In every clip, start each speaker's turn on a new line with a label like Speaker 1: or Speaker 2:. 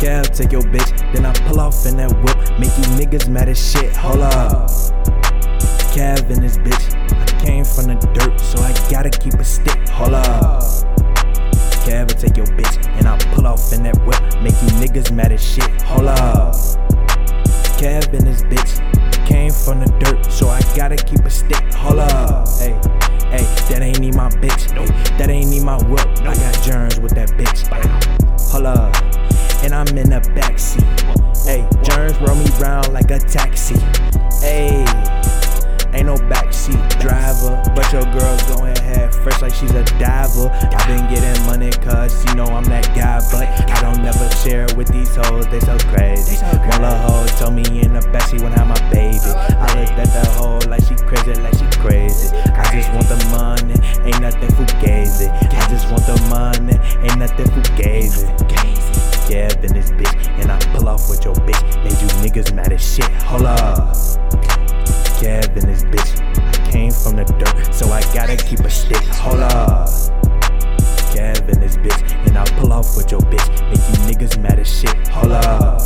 Speaker 1: Cal, take your bitch. Then I pull off in that whip, make you niggas mad as shit. Hold up. Cav in this bitch. I came from the dirt, so I gotta keep a stick. Hold up. Cav, take your bitch. And I pull off in that whip, make you niggas mad as shit. Hold up. Cav in this bitch. Came from the dirt, so I gotta keep a stick. Hold up. Hey, hey, that ain't even my bitch. No my whip. I got germs with that bitch. Hold up. And I'm in the backseat. Hey, germs roll me round like a taxi. Hey, ain't no backseat driver, but your girl's going head first like she's a diver. i been getting money cause you know I'm that guy, but I don't never share with these hoes, they so crazy. One little hoe told me in the backseat when I had my baby. I looked at the fugazi. I just want the money, ain't nothing fugazi. Kev in this bitch, and I pull off with your bitch. Made you niggas mad as shit. Hold up. Kev in this bitch. I came from the dirt, so I gotta keep a stick. Hold up. Kev in this bitch, and I pull off with your bitch. Make you niggas mad as shit. Hold up.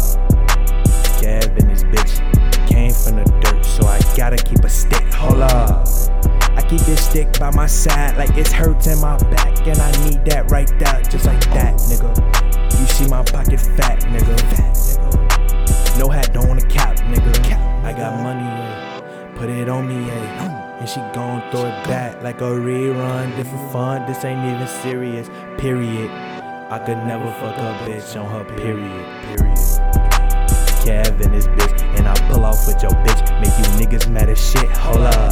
Speaker 1: Kev in this bitch. Came from the dirt, so I gotta keep a stick. Hold up. Keep this stick by my side like it's hurting my back, and I need that right there, just like that, nigga. You see my pocket fat, nigga. Fat, nigga. No hat, don't wanna cap, nigga. I got money, yeah. Put it on me, yeah. And she gon' throw it back like a rerun. Different fun, this ain't even serious, period. I could never fuck a bitch on her period, period. Kev and this bitch, and I pull off with your bitch. Make you niggas mad as shit, hold up.